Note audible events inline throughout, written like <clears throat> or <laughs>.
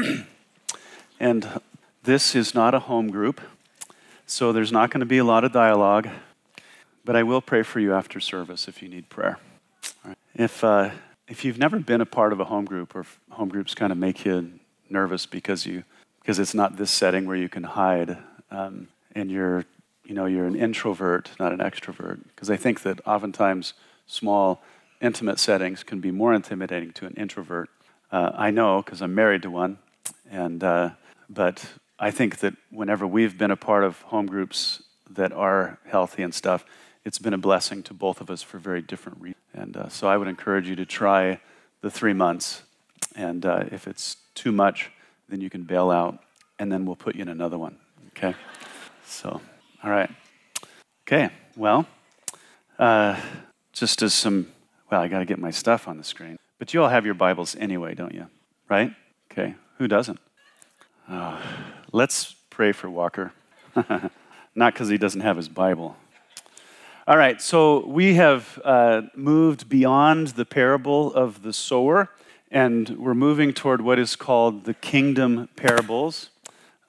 <clears throat> and this is not a home group, so there's not going to be a lot of dialogue, but I will pray for you after service if you need prayer. Right. If, uh, if you've never been a part of a home group, or home groups kind of make you nervous because, you, because it's not this setting where you can hide, um, and you're, you know, you're an introvert, not an extrovert, because I think that oftentimes small, intimate settings can be more intimidating to an introvert. Uh, I know because I'm married to one, and uh, but I think that whenever we've been a part of home groups that are healthy and stuff, it's been a blessing to both of us for very different reasons. And uh, so I would encourage you to try the three months. And uh, if it's too much, then you can bail out, and then we'll put you in another one. Okay? So, all right. Okay, well, uh, just as some, well, I got to get my stuff on the screen. But you all have your Bibles anyway, don't you? Right? Okay, who doesn't? Uh, let's pray for Walker. <laughs> Not because he doesn't have his Bible. All right, so we have uh, moved beyond the parable of the sower, and we're moving toward what is called the kingdom parables.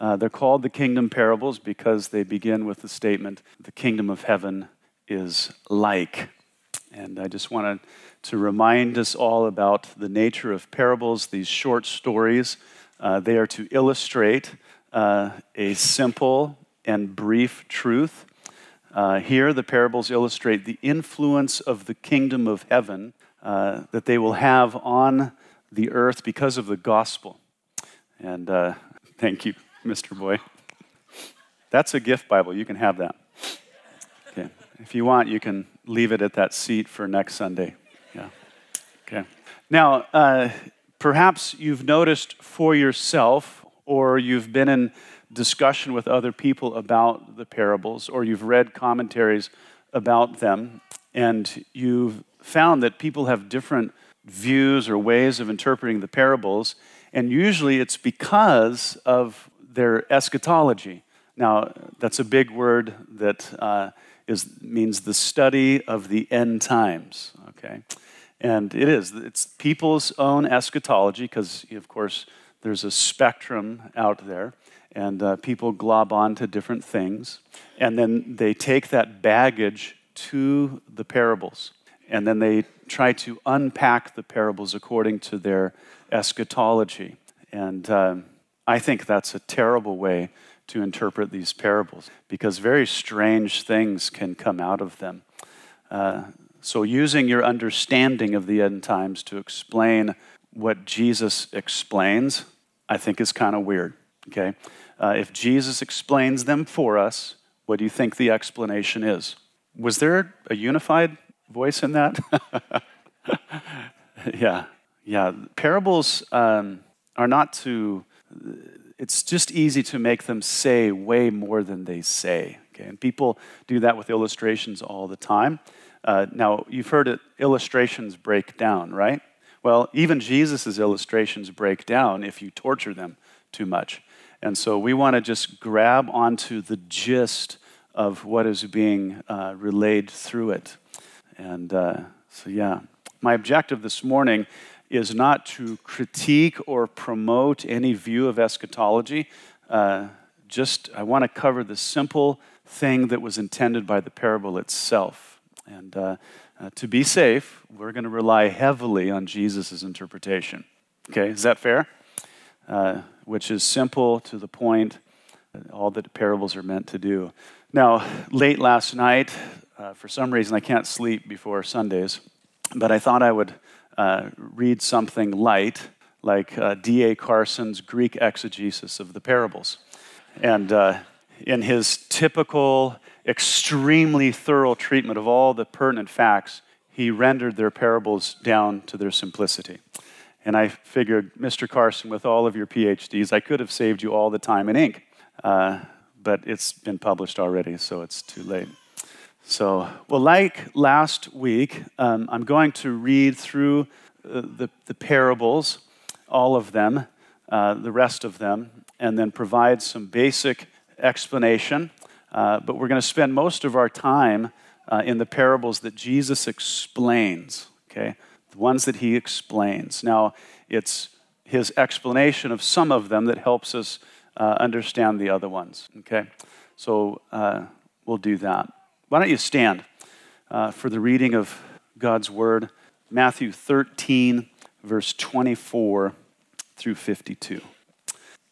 Uh, they're called the kingdom parables because they begin with the statement, the kingdom of heaven is like. And I just wanted to remind us all about the nature of parables, these short stories uh, they are to illustrate uh, a simple and brief truth. Uh, here, the parables illustrate the influence of the kingdom of heaven uh, that they will have on the earth because of the gospel. And uh, thank you, <laughs> Mr. Boy. That's a gift Bible. You can have that. If you want, you can leave it at that seat for next Sunday. Yeah. Okay. Now, uh, Perhaps you've noticed for yourself, or you've been in discussion with other people about the parables, or you've read commentaries about them, and you've found that people have different views or ways of interpreting the parables, and usually it's because of their eschatology. Now, that's a big word that uh, is, means the study of the end times, okay? And it is, it's people's own eschatology, because, of course, there's a spectrum out there, and uh, people glob on to different things. And then they take that baggage to the parables, and then they try to unpack the parables according to their eschatology. And um, I think that's a terrible way to interpret these parables because very strange things can come out of them. Uh, so, using your understanding of the end times to explain what Jesus explains, I think is kind of weird. Okay? Uh, if Jesus explains them for us, what do you think the explanation is? Was there a unified voice in that? <laughs> yeah, yeah. Parables um, are not to, it's just easy to make them say way more than they say. Okay? And people do that with illustrations all the time. Uh, now, you've heard it, illustrations break down, right? Well, even Jesus' illustrations break down if you torture them too much. And so we want to just grab onto the gist of what is being uh, relayed through it. And uh, so, yeah, my objective this morning is not to critique or promote any view of eschatology. Uh, just, I want to cover the simple thing that was intended by the parable itself. And uh, uh, to be safe, we're going to rely heavily on Jesus' interpretation. Okay, is that fair? Uh, which is simple to the point, all that parables are meant to do. Now, late last night, uh, for some reason I can't sleep before Sundays, but I thought I would uh, read something light, like uh, D.A. Carson's Greek exegesis of the parables. And in his typical extremely thorough treatment of all the pertinent facts, he rendered their parables down to their simplicity. And I figured, Mr. Carson, with all of your PhDs, I could have saved you all the time and ink. Uh, but it's been published already, so it's too late. So, well, like last week, um, I'm going to read through uh, the, the parables, all of them, uh, the rest of them, and then provide some basic explanation uh, but we're going to spend most of our time uh, in the parables that Jesus explains, okay? The ones that he explains. Now, it's his explanation of some of them that helps us uh, understand the other ones. Okay? So uh, we'll do that. Why don't you stand uh, for the reading of God's word? Matthew 13, verse 24 through 52.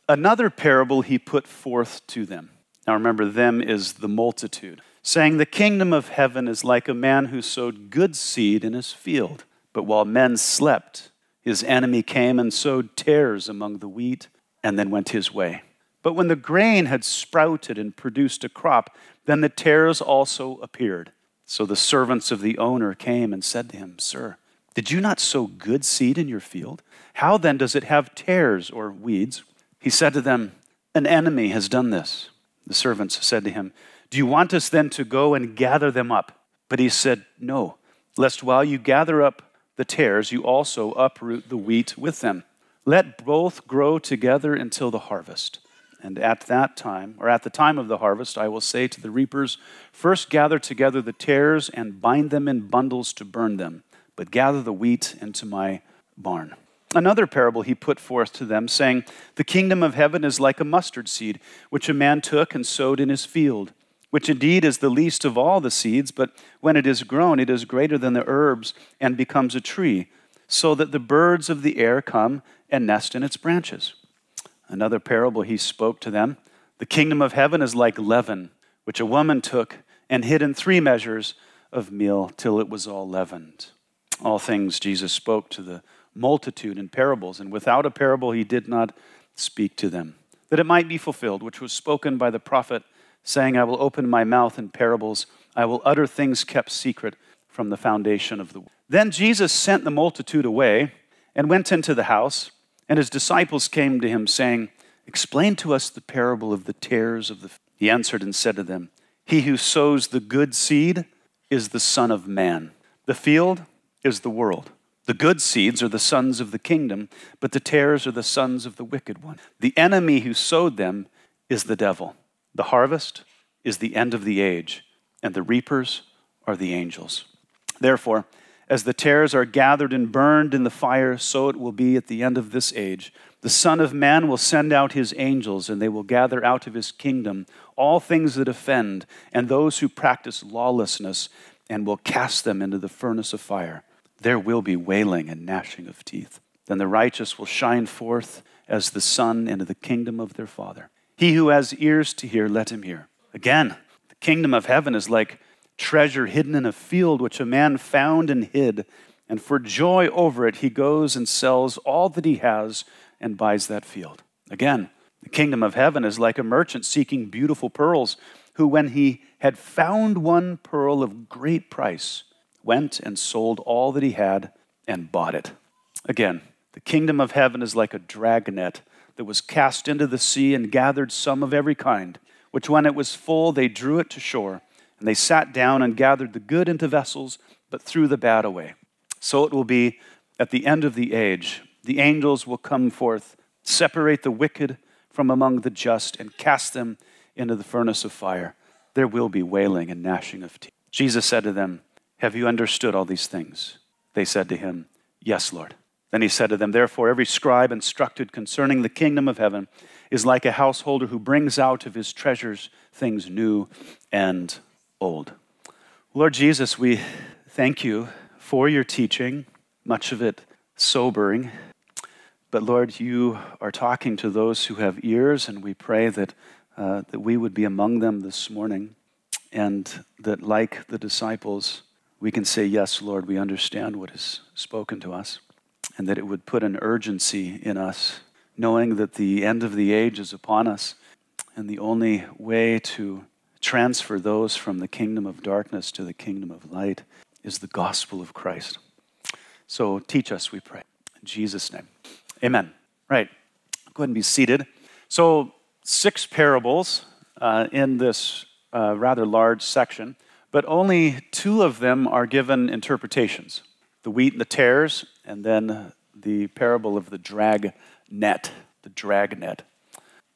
Another parable he put forth to them. Now remember, them is the multitude, saying, The kingdom of heaven is like a man who sowed good seed in his field. But while men slept, his enemy came and sowed tares among the wheat and then went his way. But when the grain had sprouted and produced a crop, then the tares also appeared. So the servants of the owner came and said to him, Sir, did you not sow good seed in your field? How then does it have tares or weeds? He said to them, An enemy has done this. The servants said to him, Do you want us then to go and gather them up? But he said, No, lest while you gather up the tares, you also uproot the wheat with them. Let both grow together until the harvest. And at that time, or at the time of the harvest, I will say to the reapers, First gather together the tares and bind them in bundles to burn them, but gather the wheat into my barn. Another parable he put forth to them, saying, The kingdom of heaven is like a mustard seed, which a man took and sowed in his field which indeed is the least of all the seeds, but when it is grown, it is greater than the herbs and becomes a tree, so that the birds of the air come and nest in its branches. Another parable he spoke to them The kingdom of heaven is like leaven, which a woman took and hid in three measures of meal till it was all leavened. All things Jesus spoke to the multitude in parables, and without a parable he did not speak to them, that it might be fulfilled, which was spoken by the prophet saying, I will open my mouth in parables, I will utter things kept secret from the foundation of the world. Then Jesus sent the multitude away and went into the house, and his disciples came to him, saying, Explain to us the parable of the tares of the. He answered and said to them, He who sows the good seed is the Son of Man. The field is the world. The good seeds are the sons of the kingdom, but the tares are the sons of the wicked one. The enemy who sowed them is the devil. The harvest is the end of the age, and the reapers are the angels. Therefore, as the tares are gathered and burned in the fire, so it will be at the end of this age. The Son of Man will send out his angels, and they will gather out of his kingdom all things that offend and those who practice lawlessness, and will cast them into the furnace of fire. There will be wailing and gnashing of teeth. Then the righteous will shine forth as the sun into the kingdom of their Father. He who has ears to hear, let him hear. Again, the kingdom of heaven is like treasure hidden in a field which a man found and hid. And for joy over it, he goes and sells all that he has and buys that field. Again, the kingdom of heaven is like a merchant seeking beautiful pearls, who, when he had found one pearl of great price, went and sold all that he had and bought it. Again, the kingdom of heaven is like a dragnet that was cast into the sea and gathered some of every kind, which when it was full, they drew it to shore. And they sat down and gathered the good into vessels, but threw the bad away. So it will be at the end of the age. The angels will come forth, separate the wicked from among the just, and cast them into the furnace of fire. There will be wailing and gnashing of teeth. Jesus said to them, Have you understood all these things? They said to him, Yes, Lord. Then he said to them, Therefore, every scribe instructed concerning the kingdom of heaven is like a householder who brings out of his treasures things new and old. Lord Jesus, we thank you for your teaching, much of it sobering. But Lord, you are talking to those who have ears, and we pray that, uh, that we would be among them this morning, and that, like the disciples, we can say, Yes, Lord, we understand what is spoken to us and that it would put an urgency in us, knowing that the end of the age is upon us, and the only way to transfer those from the kingdom of darkness to the kingdom of light is the gospel of Christ. So teach us, we pray. In Jesus' name. Amen. Right. Go ahead and be seated. So, six parables uh, in this uh, rather large section, but only two of them are given interpretations the wheat and the tares, and then the parable of the drag net, the drag net.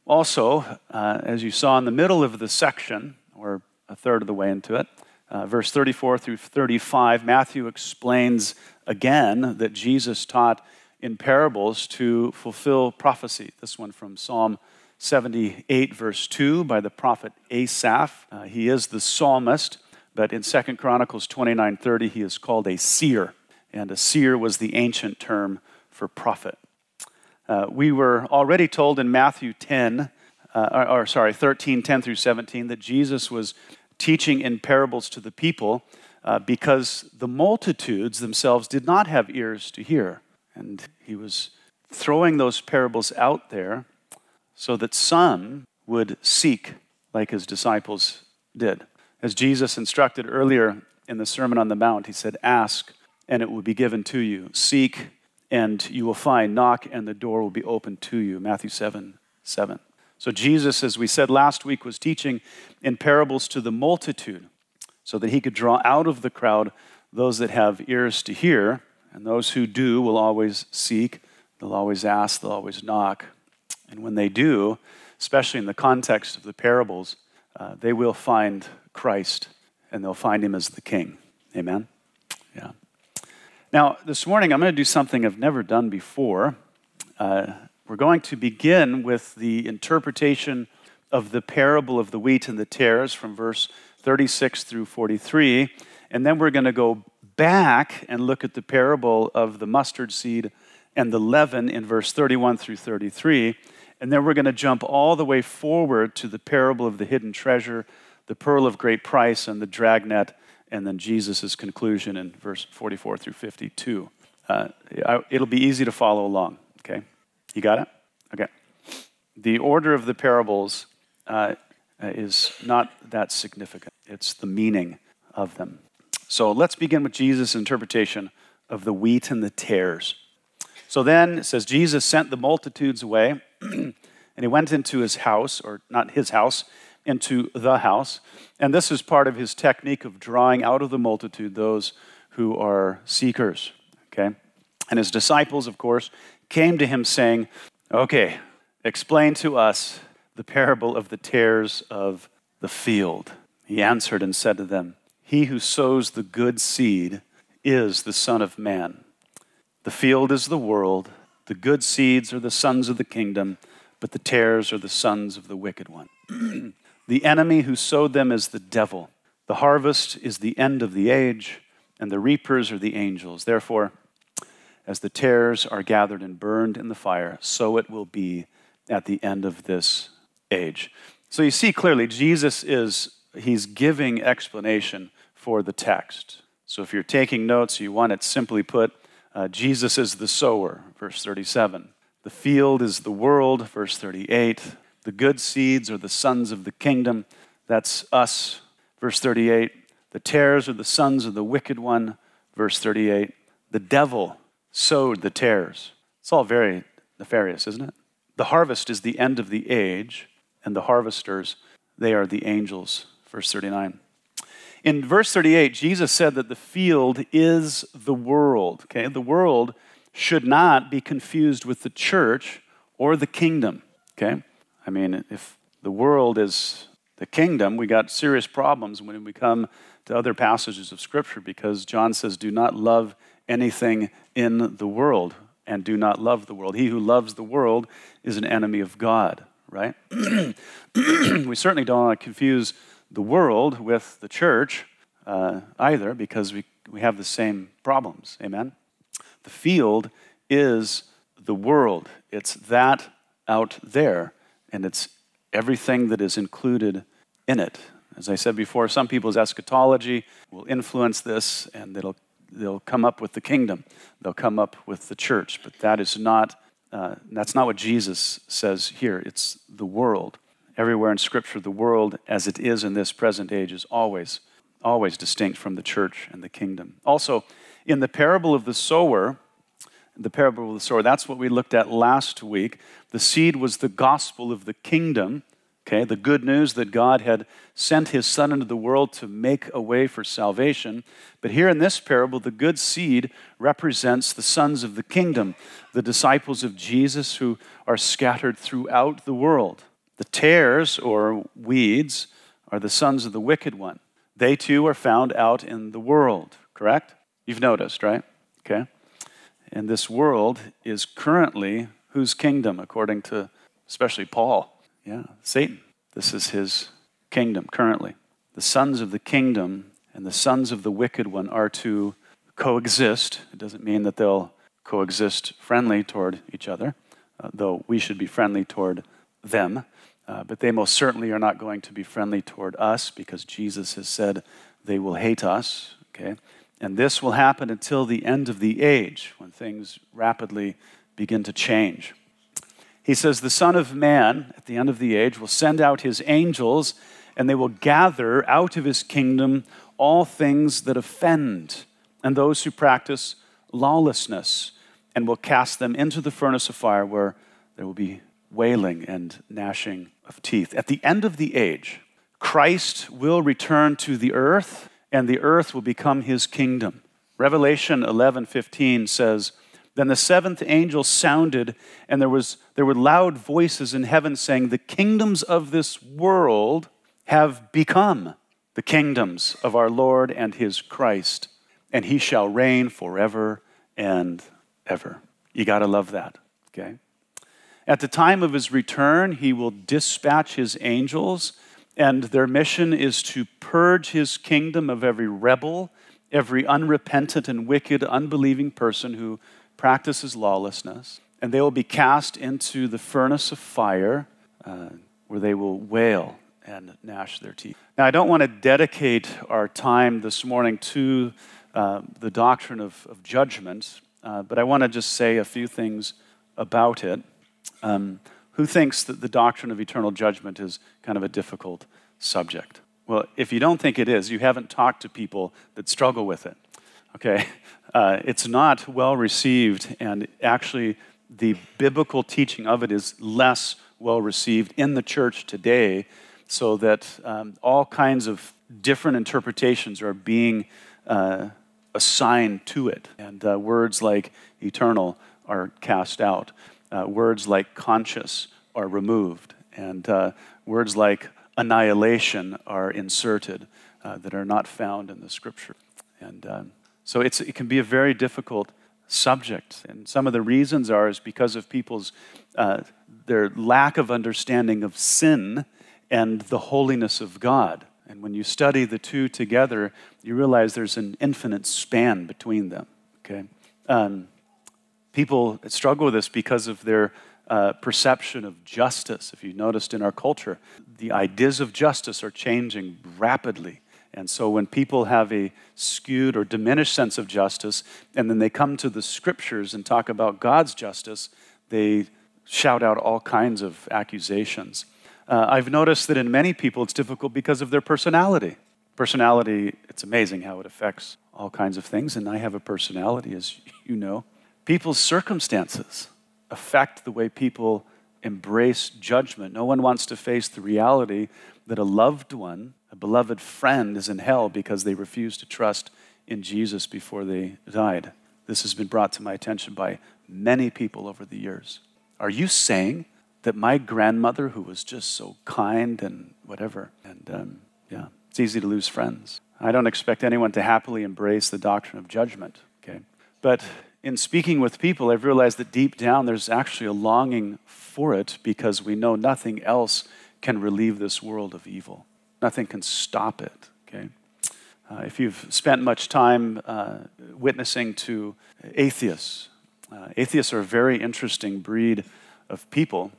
Also, uh, as you saw in the middle of the section, or a third of the way into it, uh, verse 34 through 35, Matthew explains again that Jesus taught in parables to fulfill prophecy. This one from Psalm 78, verse 2, by the prophet Asaph. Uh, he is the psalmist, but in 2 Chronicles 29 30, he is called a seer. And a seer was the ancient term for prophet. Uh, we were already told in Matthew 10, uh, or, or, sorry, 13, 10 through 17, that Jesus was teaching in parables to the people uh, because the multitudes themselves did not have ears to hear. And he was throwing those parables out there so that some would seek like his disciples did. As Jesus instructed earlier in the Sermon on the Mount, he said, Ask, and it will be given to you. Seek, and you will find. Knock, and the door will be opened to you. Matthew 7 7. So, Jesus, as we said last week, was teaching in parables to the multitude so that he could draw out of the crowd those that have ears to hear, and those who do will always seek, they'll always ask, they'll always knock. And when they do, especially in the context of the parables, uh, they will find Christ and they'll find him as the king. Amen? Yeah. Now, this morning I'm going to do something I've never done before. Uh, we're going to begin with the interpretation of the parable of the wheat and the tares from verse 36 through 43. And then we're going to go back and look at the parable of the mustard seed and the leaven in verse 31 through 33. And then we're going to jump all the way forward to the parable of the hidden treasure, the pearl of great price, and the dragnet, and then Jesus' conclusion in verse 44 through 52. Uh, it'll be easy to follow along, okay? You got it? Okay. The order of the parables uh, is not that significant, it's the meaning of them. So let's begin with Jesus' interpretation of the wheat and the tares. So then it says, Jesus sent the multitudes away <clears throat> and he went into his house, or not his house, into the house. And this is part of his technique of drawing out of the multitude those who are seekers. Okay? And his disciples, of course, came to him saying, Okay, explain to us the parable of the tares of the field. He answered and said to them, He who sows the good seed is the Son of Man. The field is the world. The good seeds are the sons of the kingdom, but the tares are the sons of the wicked one. <clears throat> the enemy who sowed them is the devil. The harvest is the end of the age, and the reapers are the angels. Therefore, as the tares are gathered and burned in the fire, so it will be at the end of this age. So you see clearly, Jesus is, he's giving explanation for the text. So if you're taking notes, you want it simply put uh, Jesus is the sower, verse 37. The field is the world, verse 38. The good seeds are the sons of the kingdom, that's us, verse 38. The tares are the sons of the wicked one, verse 38. The devil sowed the tares. It's all very nefarious, isn't it? The harvest is the end of the age, and the harvesters, they are the angels, verse 39. In verse 38, Jesus said that the field is the world. Okay, the world should not be confused with the church or the kingdom. Okay, I mean, if the world is the kingdom, we got serious problems when we come to other passages of Scripture because John says, "Do not love anything in the world, and do not love the world. He who loves the world is an enemy of God." Right? <clears throat> we certainly don't want to confuse the world with the church uh, either because we, we have the same problems. Amen? The field is the world, it's that out there, and it's everything that is included in it. As I said before, some people's eschatology will influence this and they'll, they'll come up with the kingdom, they'll come up with the church, but that is not. Uh, that's not what Jesus says here. It's the world. Everywhere in Scripture, the world, as it is in this present age, is always, always distinct from the church and the kingdom. Also, in the parable of the sower, the parable of the sower, that's what we looked at last week. The seed was the gospel of the kingdom, okay, the good news that God had sent his son into the world to make a way for salvation. But here in this parable, the good seed represents the sons of the kingdom, the disciples of Jesus who are scattered throughout the world. The tares, or weeds, are the sons of the wicked one. They too are found out in the world, correct? You've noticed, right? Okay. And this world is currently whose kingdom, according to especially Paul? Yeah, Satan. This is his kingdom currently. The sons of the kingdom and the sons of the wicked one are to coexist. It doesn't mean that they'll coexist friendly toward each other, uh, though we should be friendly toward them. Uh, but they most certainly are not going to be friendly toward us because Jesus has said they will hate us. Okay? And this will happen until the end of the age when things rapidly begin to change. He says, The Son of Man, at the end of the age, will send out his angels, and they will gather out of his kingdom all things that offend and those who practice lawlessness, and will cast them into the furnace of fire where there will be wailing and gnashing of teeth. At the end of the age, Christ will return to the earth, and the earth will become his kingdom. Revelation 11:15 says, "Then the seventh angel sounded, and there was there were loud voices in heaven saying, "The kingdoms of this world have become the kingdoms of our Lord and his Christ, and he shall reign forever and ever." You got to love that, okay? At the time of his return, he will dispatch his angels, and their mission is to purge his kingdom of every rebel, every unrepentant and wicked, unbelieving person who practices lawlessness. And they will be cast into the furnace of fire uh, where they will wail and gnash their teeth. Now, I don't want to dedicate our time this morning to uh, the doctrine of, of judgment, uh, but I want to just say a few things about it. Um, who thinks that the doctrine of eternal judgment is kind of a difficult subject? Well, if you don't think it is, you haven't talked to people that struggle with it. Okay? <laughs> Uh, it's not well received, and actually, the biblical teaching of it is less well received in the church today, so that um, all kinds of different interpretations are being uh, assigned to it, and uh, words like eternal are cast out uh, words like conscious are removed, and uh, words like annihilation are inserted uh, that are not found in the scripture. And um, so it can be a very difficult subject. And some of the reasons are is because of people's uh, their lack of understanding of sin and the holiness of God. And when you study the two together, you realize there's an infinite span between them. Okay. Um, people struggle with this because of their uh, perception of justice. If you noticed in our culture, the ideas of justice are changing rapidly. And so when people have a skewed or diminished sense of justice, and then they come to the scriptures and talk about God's justice, they shout out all kinds of accusations. Uh, I've noticed that in many people it's difficult because of their personality. Personality, it's amazing how it affects all kinds of things, and I have a personality, as you know. People's circumstances affect the way people embrace judgment. No one wants to face the reality that a loved one, a beloved friend, is in hell because they refused to trust in Jesus before they died. This has been brought to my attention by many people over the years. Are you saying that my grandmother, who was just so kind and whatever, and um, yeah, it's easy to lose friends. I don't expect anyone to happily embrace the doctrine of judgment, okay? But in speaking with people, I've realized that deep down there's actually a longing for it because we know nothing else can relieve this world of evil. Nothing can stop it, okay? Uh, if you've spent much time uh, witnessing to atheists, uh, atheists are a very interesting breed of people.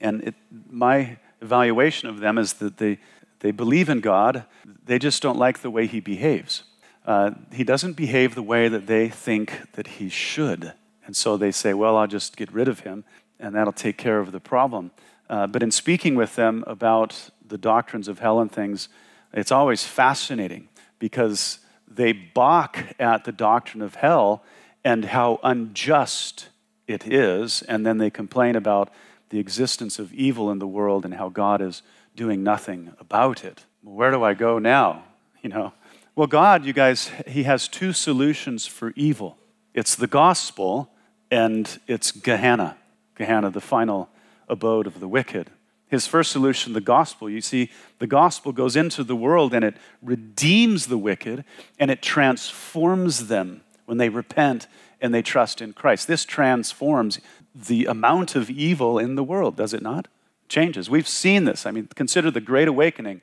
And it, my evaluation of them is that they, they believe in God, they just don't like the way he behaves uh, he doesn't behave the way that they think that he should. And so they say, well, I'll just get rid of him, and that'll take care of the problem. Uh, but in speaking with them about the doctrines of hell and things, it's always fascinating because they balk at the doctrine of hell and how unjust it is, and then they complain about the existence of evil in the world and how God is doing nothing about it. Where do I go now? You know, well, God, you guys, He has two solutions for evil it's the gospel and it's Gehenna, Gehenna, the final abode of the wicked. His first solution, the gospel. You see, the gospel goes into the world and it redeems the wicked and it transforms them when they repent and they trust in Christ. This transforms the amount of evil in the world, does it not? Changes. We've seen this. I mean, consider the Great Awakening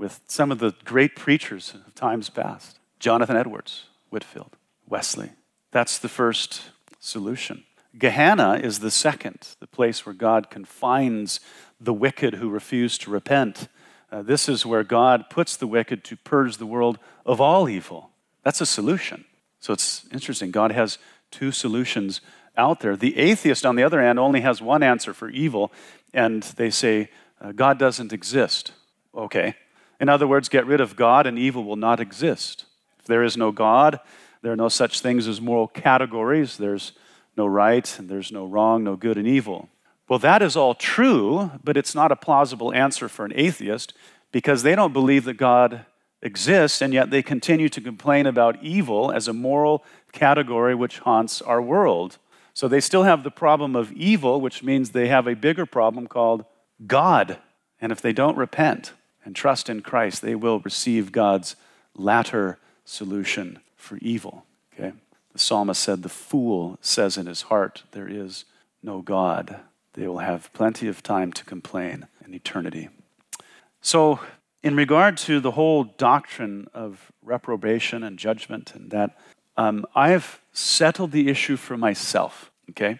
with some of the great preachers of times past Jonathan Edwards, Whitefield, Wesley. That's the first solution. Gehenna is the second, the place where God confines the wicked who refuse to repent. Uh, this is where God puts the wicked to purge the world of all evil. That's a solution. So it's interesting. God has two solutions out there. The atheist, on the other hand, only has one answer for evil, and they say, uh, God doesn't exist. Okay. In other words, get rid of God and evil will not exist. If there is no God, there are no such things as moral categories. There's no right and there's no wrong, no good and evil. Well, that is all true, but it's not a plausible answer for an atheist because they don't believe that God exists, and yet they continue to complain about evil as a moral category which haunts our world. So they still have the problem of evil, which means they have a bigger problem called God. And if they don't repent and trust in Christ, they will receive God's latter solution for evil. Okay? The psalmist said, The fool says in his heart, There is no God. They will have plenty of time to complain in eternity. So, in regard to the whole doctrine of reprobation and judgment and that, um, I've settled the issue for myself, okay?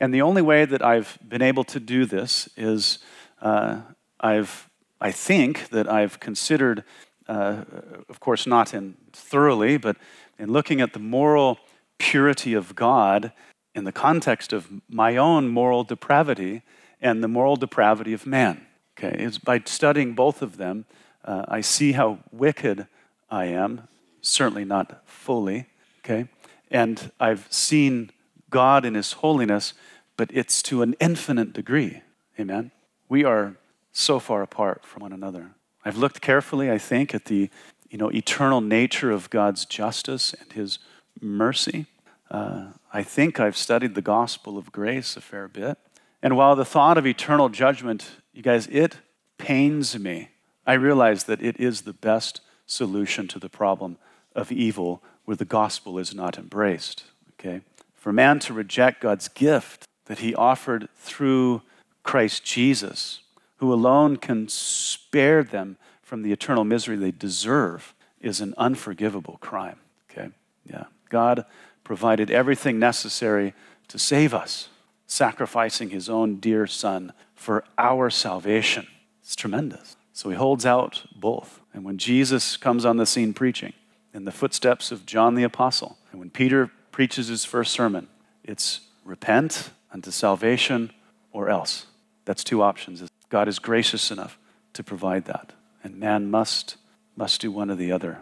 And the only way that I've been able to do this is uh, I've, I think that I've considered, uh, of course, not in thoroughly, but in looking at the moral purity of God in the context of my own moral depravity and the moral depravity of man. Okay, it's by studying both of them, uh, I see how wicked I am, certainly not fully. Okay, and I've seen God in His holiness, but it's to an infinite degree. Amen. We are so far apart from one another. I've looked carefully, I think, at the you know eternal nature of God's justice and His mercy. Uh, I think I've studied the gospel of grace a fair bit. And while the thought of eternal judgment, you guys, it pains me, I realize that it is the best solution to the problem of evil where the gospel is not embraced. Okay? For man to reject God's gift that he offered through Christ Jesus, who alone can spare them from the eternal misery they deserve, is an unforgivable crime. Okay? Yeah. God provided everything necessary to save us, sacrificing his own dear son for our salvation. It's tremendous. So he holds out both. And when Jesus comes on the scene preaching in the footsteps of John the Apostle, and when Peter preaches his first sermon, it's repent unto salvation or else. That's two options. God is gracious enough to provide that. And man must, must do one or the other.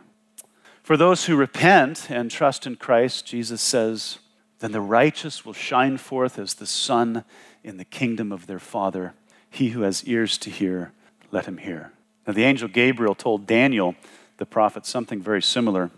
For those who repent and trust in Christ, Jesus says, then the righteous will shine forth as the sun in the kingdom of their Father. He who has ears to hear, let him hear. Now, the angel Gabriel told Daniel, the prophet, something very similar.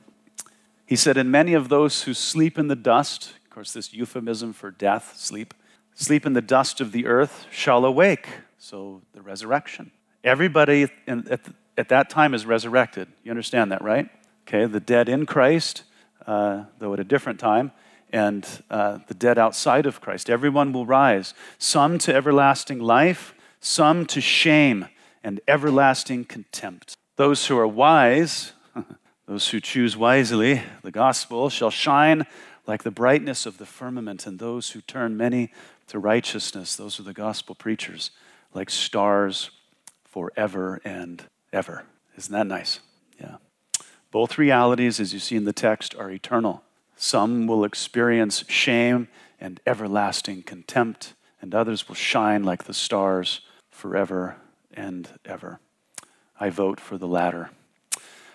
He said, And many of those who sleep in the dust, of course, this euphemism for death, sleep, sleep in the dust of the earth, shall awake. So, the resurrection. Everybody in, at, at that time is resurrected. You understand that, right? okay, the dead in Christ, uh, though at a different time, and uh, the dead outside of Christ. Everyone will rise, some to everlasting life, some to shame and everlasting contempt. Those who are wise, <laughs> those who choose wisely, the gospel shall shine like the brightness of the firmament, and those who turn many to righteousness, those are the gospel preachers, like stars forever and ever. Isn't that nice? Yeah. Both realities, as you see in the text, are eternal. Some will experience shame and everlasting contempt, and others will shine like the stars forever and ever. I vote for the latter.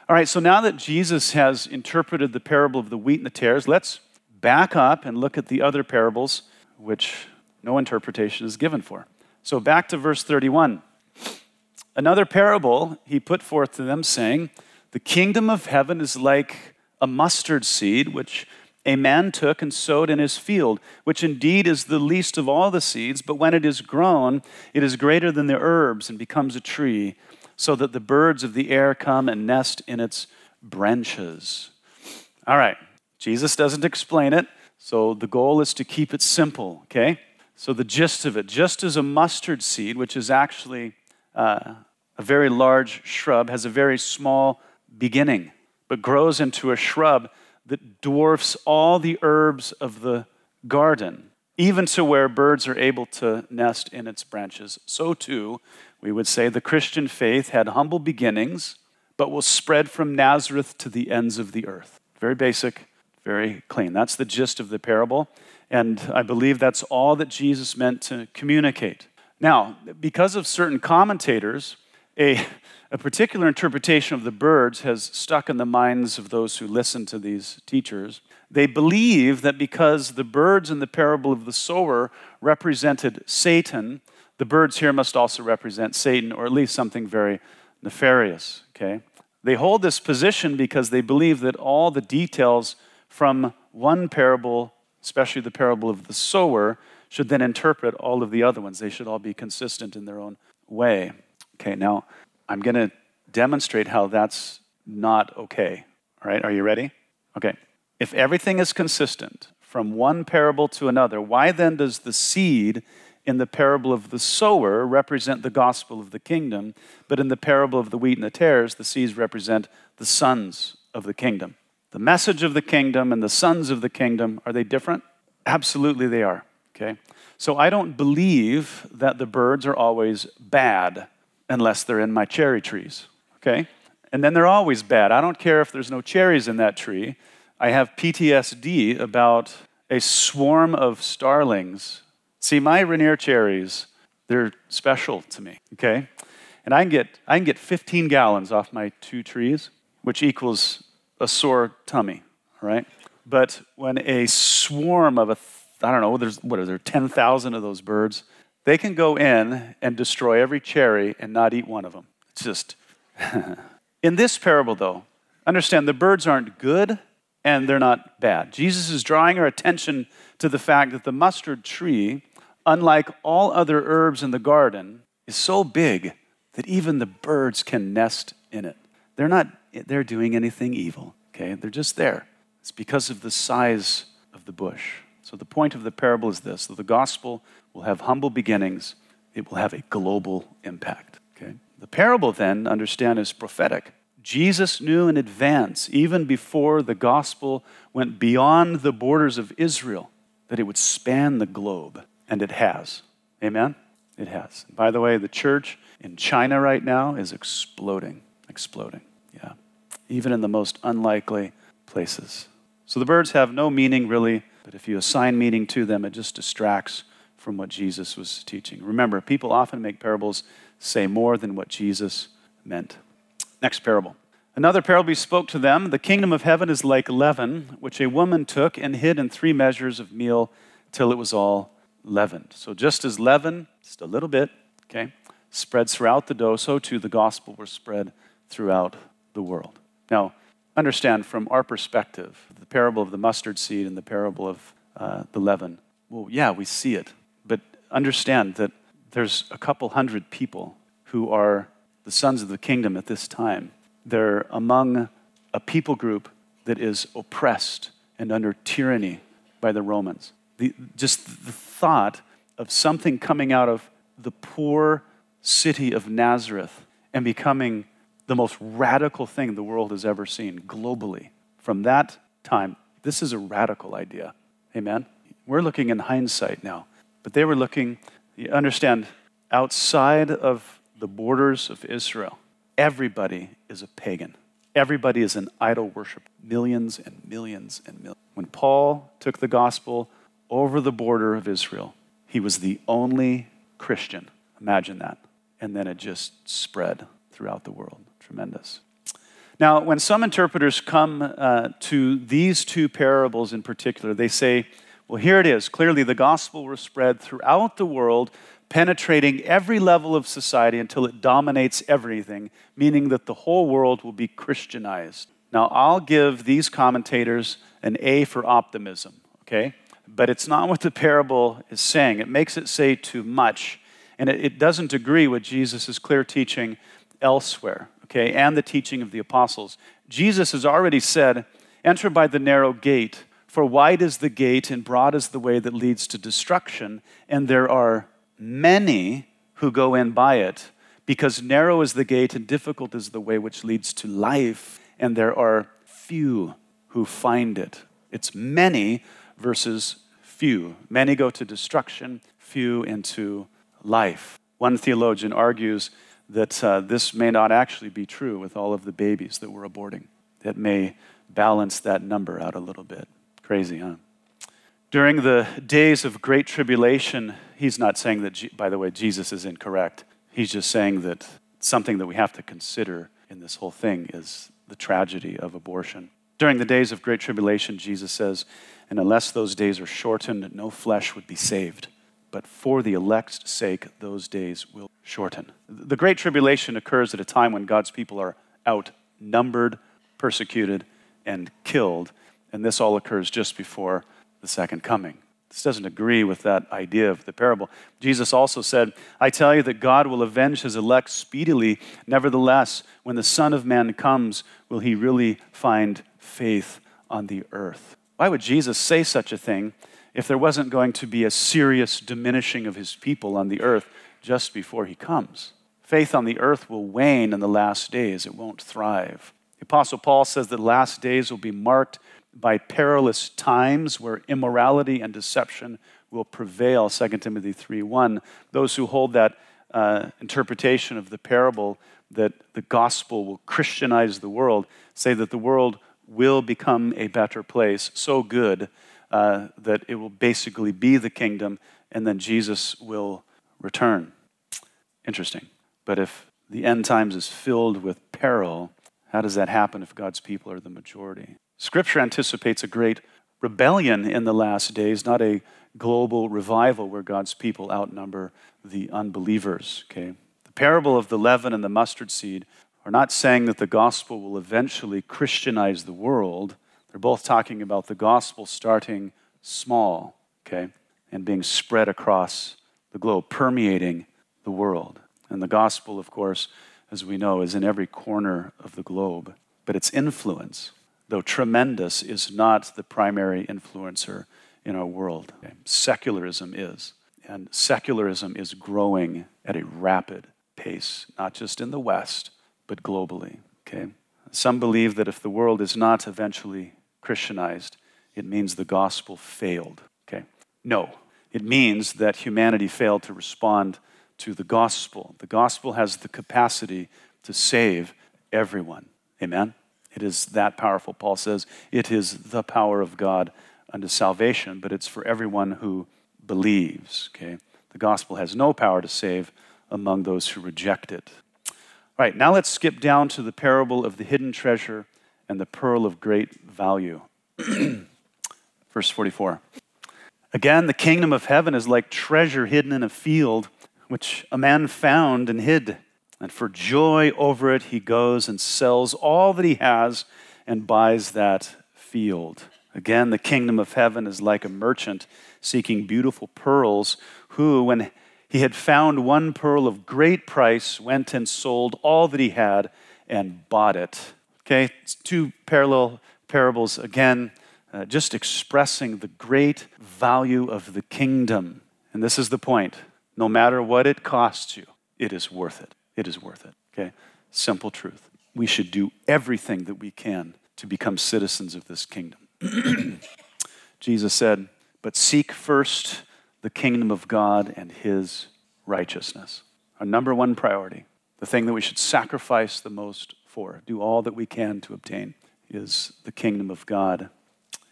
All right, so now that Jesus has interpreted the parable of the wheat and the tares, let's back up and look at the other parables which no interpretation is given for. So back to verse 31. Another parable he put forth to them, saying, the kingdom of heaven is like a mustard seed, which a man took and sowed in his field, which indeed is the least of all the seeds, but when it is grown, it is greater than the herbs and becomes a tree, so that the birds of the air come and nest in its branches. All right, Jesus doesn't explain it, so the goal is to keep it simple, okay? So, the gist of it just as a mustard seed, which is actually uh, a very large shrub, has a very small beginning, but grows into a shrub that dwarfs all the herbs of the garden, even to where birds are able to nest in its branches. So, too, we would say the Christian faith had humble beginnings, but will spread from Nazareth to the ends of the earth. Very basic, very clean. That's the gist of the parable. And I believe that's all that Jesus meant to communicate. Now, because of certain commentators, a, a particular interpretation of the birds has stuck in the minds of those who listen to these teachers. They believe that because the birds in the parable of the sower represented Satan, the birds here must also represent Satan, or at least something very nefarious. Okay? They hold this position because they believe that all the details from one parable, especially the parable of the sower, should then interpret all of the other ones. They should all be consistent in their own way. Okay, now I'm going to demonstrate how that's not okay. All right, are you ready? Okay. If everything is consistent from one parable to another, why then does the seed in the parable of the sower represent the gospel of the kingdom, but in the parable of the wheat and the tares, the seeds represent the sons of the kingdom? The message of the kingdom and the sons of the kingdom, are they different? Absolutely, they are. Okay? So I don't believe that the birds are always bad unless they're in my cherry trees. Okay? And then they're always bad. I don't care if there's no cherries in that tree. I have PTSD about a swarm of starlings. See, my Rainier cherries, they're special to me, okay? And I can get, I can get 15 gallons off my two trees, which equals a sore tummy, right? But when a swarm of a, I don't know, there's, what are there, 10,000 of those birds, they can go in and destroy every cherry and not eat one of them. It's just, <laughs> in this parable though, understand the birds aren't good and they're not bad. Jesus is drawing our attention to the fact that the mustard tree, unlike all other herbs in the garden, is so big that even the birds can nest in it. They're not they're doing anything evil, okay? They're just there. It's because of the size of the bush. So the point of the parable is this that the gospel will have humble beginnings, it will have a global impact, okay? The parable, then, understand, is prophetic. Jesus knew in advance, even before the gospel went beyond the borders of Israel, that it would span the globe, and it has. Amen? It has. By the way, the church in China right now is exploding, exploding Yeah. even in the most unlikely places. So the birds have no meaning really, but if you assign meaning to them, it just distracts from what Jesus was teaching. Remember, people often make parables say more than what Jesus meant. Next parable. Another parable he spoke to them The kingdom of heaven is like leaven, which a woman took and hid in three measures of meal till it was all leavened. So just as leaven, just a little bit, okay, spreads throughout the dough, so too the gospel was spread throughout the world. Now, understand from our perspective, the parable of the mustard seed and the parable of uh, the leaven, well, yeah, we see it. But understand that there's a couple hundred people who are the sons of the kingdom at this time. They're among a people group that is oppressed and under tyranny by the Romans. The, just the thought of something coming out of the poor city of Nazareth and becoming the most radical thing the world has ever seen globally. From that time, this is a radical idea. Amen? We're looking in hindsight now, but they were looking, you understand, outside of the borders of Israel. Everybody is a pagan. Everybody is an idol worshiper. Millions and millions and millions. When Paul took the gospel over the border of Israel, he was the only Christian. Imagine that. And then it just spread throughout the world. Tremendous. Now, when some interpreters come uh, to these two parables in particular, they say, well, here it is. Clearly, the gospel was spread throughout the world, penetrating every level of society until it dominates everything, meaning that the whole world will be Christianized. Now, I'll give these commentators an A for optimism, okay? But it's not what the parable is saying. It makes it say too much, and it, it doesn't agree with Jesus' clear teaching elsewhere okay, and the teaching of the apostles. Jesus has already said Enter by the narrow gate, for wide is the gate and broad is the way that leads to destruction, and there are many who go in by it, because narrow is the gate and difficult is the way which leads to life, and there are few who find it. It's many versus few. Many go to destruction, few into life. One theologian argues that uh, this may not actually be true with all of the babies that we're aborting. That may balance that number out a little bit. Crazy, huh? During the days of great tribulation, he's not saying that, by the way, Jesus is incorrect. He's just saying that something that we have to consider in this whole thing is the tragedy of abortion. During the days of great tribulation, Jesus says, and unless those days are shortened, no flesh would be saved. But for the elect's sake, those days will shorten. The great tribulation occurs at a time when God's people are outnumbered, persecuted, and killed. And this all occurs just before the second coming. This doesn't agree with that idea of the parable. Jesus also said, I tell you that God will avenge his elect speedily. Nevertheless, when the Son of Man comes, will he really find faith on the earth? Why would Jesus say such a thing if there wasn't going to be a serious diminishing of his people on the earth just before he comes? Faith on the earth will wane in the last days, it won't thrive. The Apostle Paul says that last days will be marked by perilous times where immorality and deception will prevail 2 timothy 3.1 those who hold that uh, interpretation of the parable that the gospel will christianize the world say that the world will become a better place so good uh, that it will basically be the kingdom and then jesus will return interesting but if the end times is filled with peril how does that happen if god's people are the majority Scripture anticipates a great rebellion in the last days, not a global revival where God's people outnumber the unbelievers. Okay? The parable of the leaven and the mustard seed are not saying that the gospel will eventually Christianize the world. They're both talking about the gospel starting small, okay, and being spread across the globe, permeating the world. And the gospel, of course, as we know, is in every corner of the globe. But its influence, though tremendous, is not the primary influencer in our world. Okay? Secularism is. And secularism is growing at a rapid pace, not just in the West, but globally. Okay? Some believe that if the world is not eventually Christianized, it means the gospel failed. Okay? No. It means that humanity failed to respond to the gospel. The gospel has the capacity to save everyone. Amen? It is that powerful. Paul says it is the power of God unto salvation, but it's for everyone who believes. Okay? The gospel has no power to save among those who reject it. All right, now let's skip down to the parable of the hidden treasure and the pearl of great value. <clears throat> Verse 44. Again, the kingdom of heaven is like treasure hidden in a field, which a man found and hid. And for joy over it, he goes and sells all that he has and buys that field. Again, the kingdom of heaven is like a merchant seeking beautiful pearls, who, when he had found one pearl of great price, went and sold all that he had and bought it. Okay, it's two parallel parables again, uh, just expressing the great value of the kingdom. And this is the point no matter what it costs you, it is worth it it is worth it. Okay? Simple truth. We should do everything that we can to become citizens of this kingdom. <clears throat> Jesus said, But seek first the kingdom of God and his righteousness. Our number one priority, the thing that we should sacrifice the most for, do all that we can to obtain, is the kingdom of God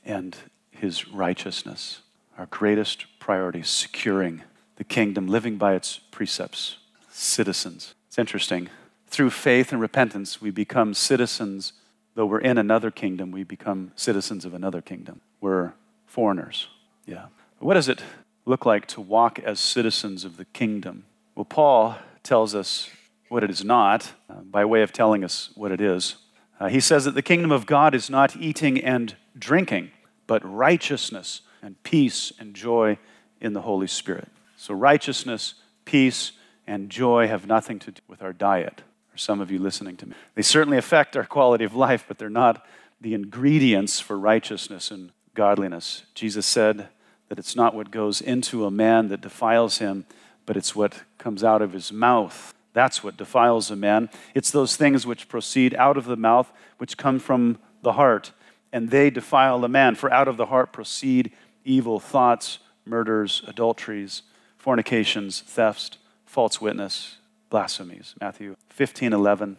and his righteousness. Our greatest priority securing the kingdom, living by its precepts, citizens it's interesting. Through faith and repentance, we become citizens. Though we're in another kingdom, we become citizens of another kingdom. We're foreigners. Yeah. What does it look like to walk as citizens of the kingdom? Well, Paul tells us what it is not uh, by way of telling us what it is. Uh, he says that the kingdom of God is not eating and drinking, but righteousness and peace and joy in the Holy Spirit. So, righteousness, peace, and joy have nothing to do with our diet. Or some of you listening to me. They certainly affect our quality of life, but they're not the ingredients for righteousness and godliness. Jesus said that it's not what goes into a man that defiles him, but it's what comes out of his mouth. That's what defiles a man. It's those things which proceed out of the mouth, which come from the heart, and they defile a man. For out of the heart proceed evil thoughts, murders, adulteries, fornications, thefts, false witness, blasphemies. Matthew 15, 11,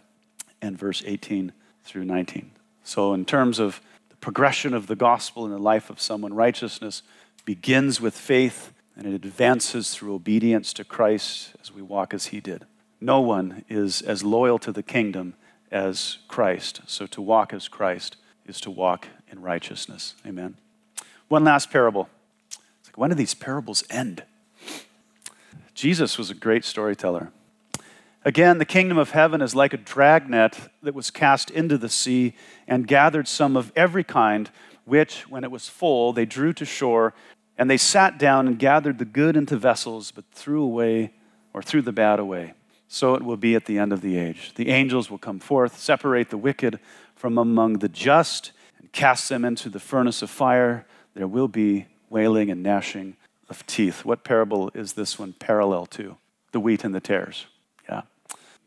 and verse 18 through 19. So, in terms of the progression of the gospel in the life of someone, righteousness begins with faith and it advances through obedience to Christ as we walk as he did. No one is as loyal to the kingdom as Christ. So, to walk as Christ is to walk in righteousness. Amen. One last parable. It's like, when do these parables end? Jesus was a great storyteller. Again, the kingdom of heaven is like a dragnet that was cast into the sea and gathered some of every kind, which, when it was full, they drew to shore, and they sat down and gathered the good into vessels, but threw away or threw the bad away. So it will be at the end of the age. The angels will come forth, separate the wicked from among the just, and cast them into the furnace of fire. There will be wailing and gnashing of teeth. What parable is this one parallel to? The wheat and the tares Yeah,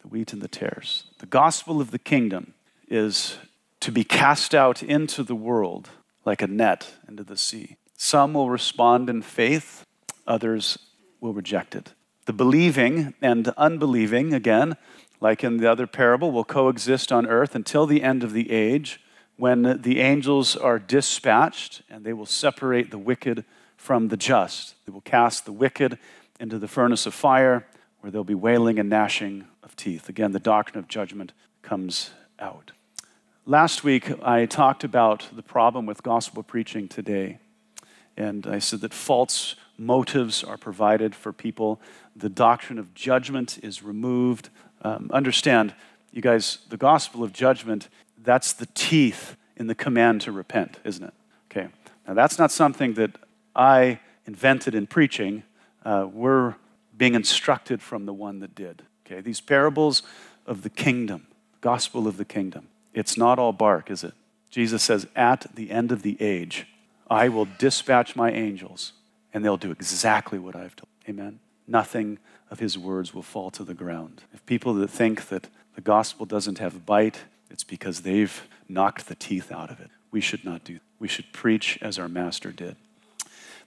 the wheat and the tares. The gospel of the kingdom is to be cast out into the world like a net into the sea. Some will respond in faith, others will reject it. The believing and unbelieving, again, like in the other parable, will coexist on earth until the end of the age when the angels are dispatched and they will separate the wicked from the just. They will cast the wicked into the furnace of fire where there'll be wailing and gnashing of teeth. Again, the doctrine of judgment comes out. Last week, I talked about the problem with gospel preaching today. And I said that false motives are provided for people. The doctrine of judgment is removed. Um, understand, you guys, the gospel of judgment, that's the teeth in the command to repent, isn't it? Okay. Now, that's not something that I invented in preaching. Uh, we're being instructed from the one that did. Okay, these parables of the kingdom, gospel of the kingdom. It's not all bark, is it? Jesus says, At the end of the age, I will dispatch my angels, and they'll do exactly what I've told. Amen. Nothing of his words will fall to the ground. If people that think that the gospel doesn't have bite, it's because they've knocked the teeth out of it. We should not do. that. We should preach as our master did.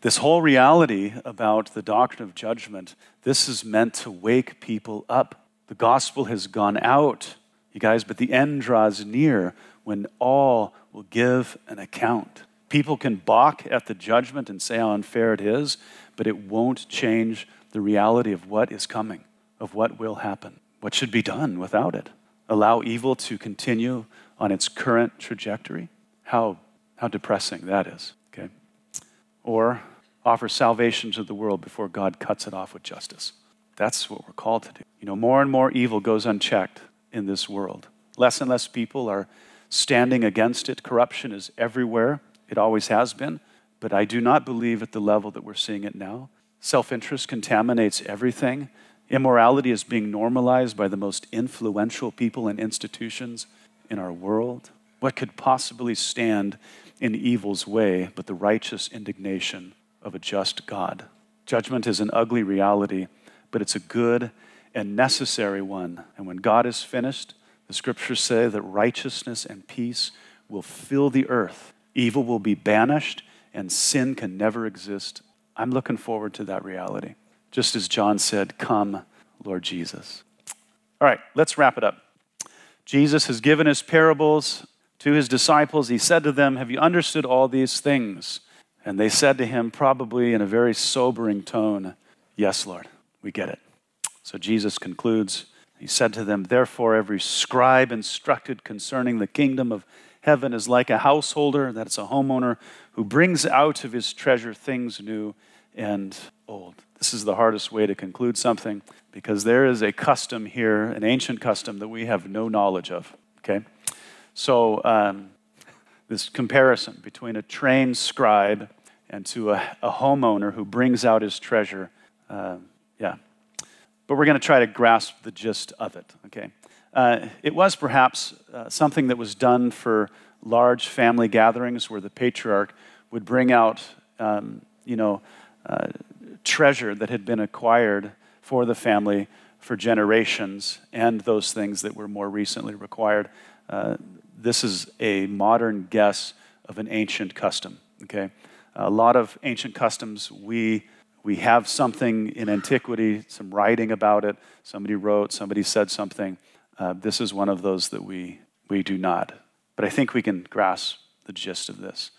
This whole reality about the doctrine of judgment, this is meant to wake people up. The gospel has gone out, you guys, but the end draws near when all will give an account. People can balk at the judgment and say how unfair it is, but it won't change the reality of what is coming, of what will happen. What should be done without it? Allow evil to continue on its current trajectory? How, how depressing that is okay? or offer salvation to the world before God cuts it off with justice. That's what we're called to do. You know, more and more evil goes unchecked in this world. Less and less people are standing against it. Corruption is everywhere, it always has been. But I do not believe at the level that we're seeing it now. Self interest contaminates everything. Immorality is being normalized by the most influential people and institutions in our world. What could possibly stand in evil's way, but the righteous indignation of a just God. Judgment is an ugly reality, but it's a good and necessary one. And when God is finished, the scriptures say that righteousness and peace will fill the earth. Evil will be banished, and sin can never exist. I'm looking forward to that reality. Just as John said, Come, Lord Jesus. All right, let's wrap it up. Jesus has given his parables to his disciples, he said to them, Have you understood all these things? And they said to him, probably in a very sobering tone, Yes, Lord, we get it. So Jesus concludes, He said to them, Therefore, every scribe instructed concerning the kingdom of heaven is like a householder, that's a homeowner, who brings out of his treasure things new and old. This is the hardest way to conclude something because there is a custom here, an ancient custom that we have no knowledge of. Okay? So, um, this comparison between a trained scribe and to a, a homeowner who brings out his treasure. Uh, yeah. But we're going to try to grasp the gist of it, okay? Uh, it was perhaps uh, something that was done for large family gatherings where the patriarch would bring out, um, you know, uh, treasure that had been acquired for the family for generations and those things that were more recently required. Uh, this is a modern guess of an ancient custom. Okay, a lot of ancient customs we we have something in antiquity, some writing about it. Somebody wrote, somebody said something. Uh, this is one of those that we we do not. But I think we can grasp the gist of this.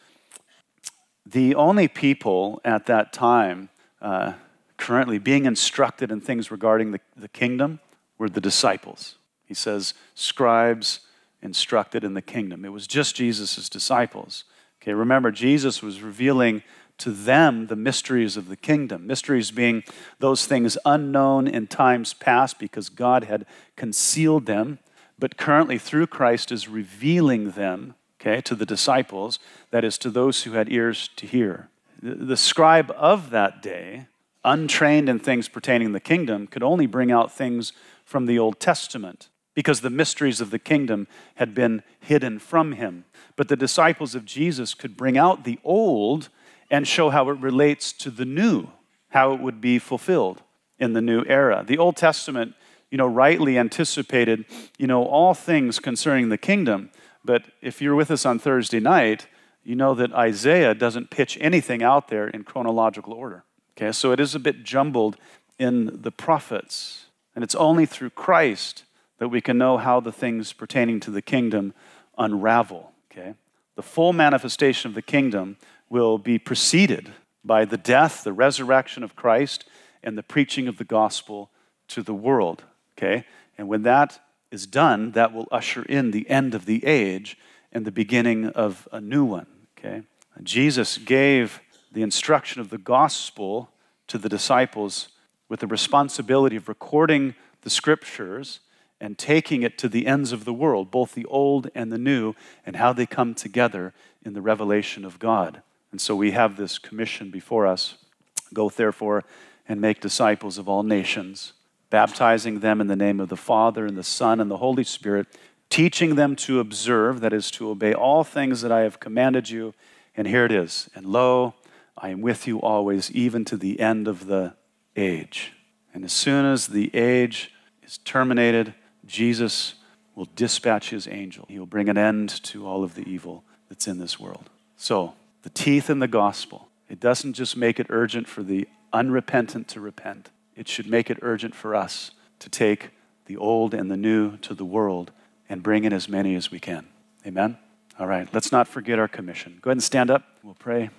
The only people at that time uh, currently being instructed in things regarding the, the kingdom were the disciples. He says, scribes instructed in the kingdom. It was just Jesus' disciples. Okay, remember, Jesus was revealing to them the mysteries of the kingdom. Mysteries being those things unknown in times past because God had concealed them, but currently through Christ is revealing them, okay, to the disciples, that is, to those who had ears to hear. The scribe of that day, untrained in things pertaining to the kingdom, could only bring out things from the Old Testament because the mysteries of the kingdom had been hidden from him. But the disciples of Jesus could bring out the old and show how it relates to the new, how it would be fulfilled in the new era. The Old Testament, you know, rightly anticipated, you know, all things concerning the kingdom. But if you're with us on Thursday night, you know that Isaiah doesn't pitch anything out there in chronological order. Okay, so it is a bit jumbled in the prophets. And it's only through Christ that we can know how the things pertaining to the kingdom unravel. Okay? The full manifestation of the kingdom will be preceded by the death, the resurrection of Christ, and the preaching of the gospel to the world. Okay? And when that is done, that will usher in the end of the age and the beginning of a new one. Okay? Jesus gave the instruction of the gospel to the disciples with the responsibility of recording the scriptures and taking it to the ends of the world, both the old and the new, and how they come together in the revelation of God. And so we have this commission before us Go therefore and make disciples of all nations, baptizing them in the name of the Father and the Son and the Holy Spirit, teaching them to observe, that is, to obey all things that I have commanded you. And here it is. And lo, I am with you always, even to the end of the age. And as soon as the age is terminated, Jesus will dispatch his angel. He will bring an end to all of the evil that's in this world. So, the teeth in the gospel, it doesn't just make it urgent for the unrepentant to repent, it should make it urgent for us to take the old and the new to the world and bring in as many as we can. Amen? All right, let's not forget our commission. Go ahead and stand up. We'll pray.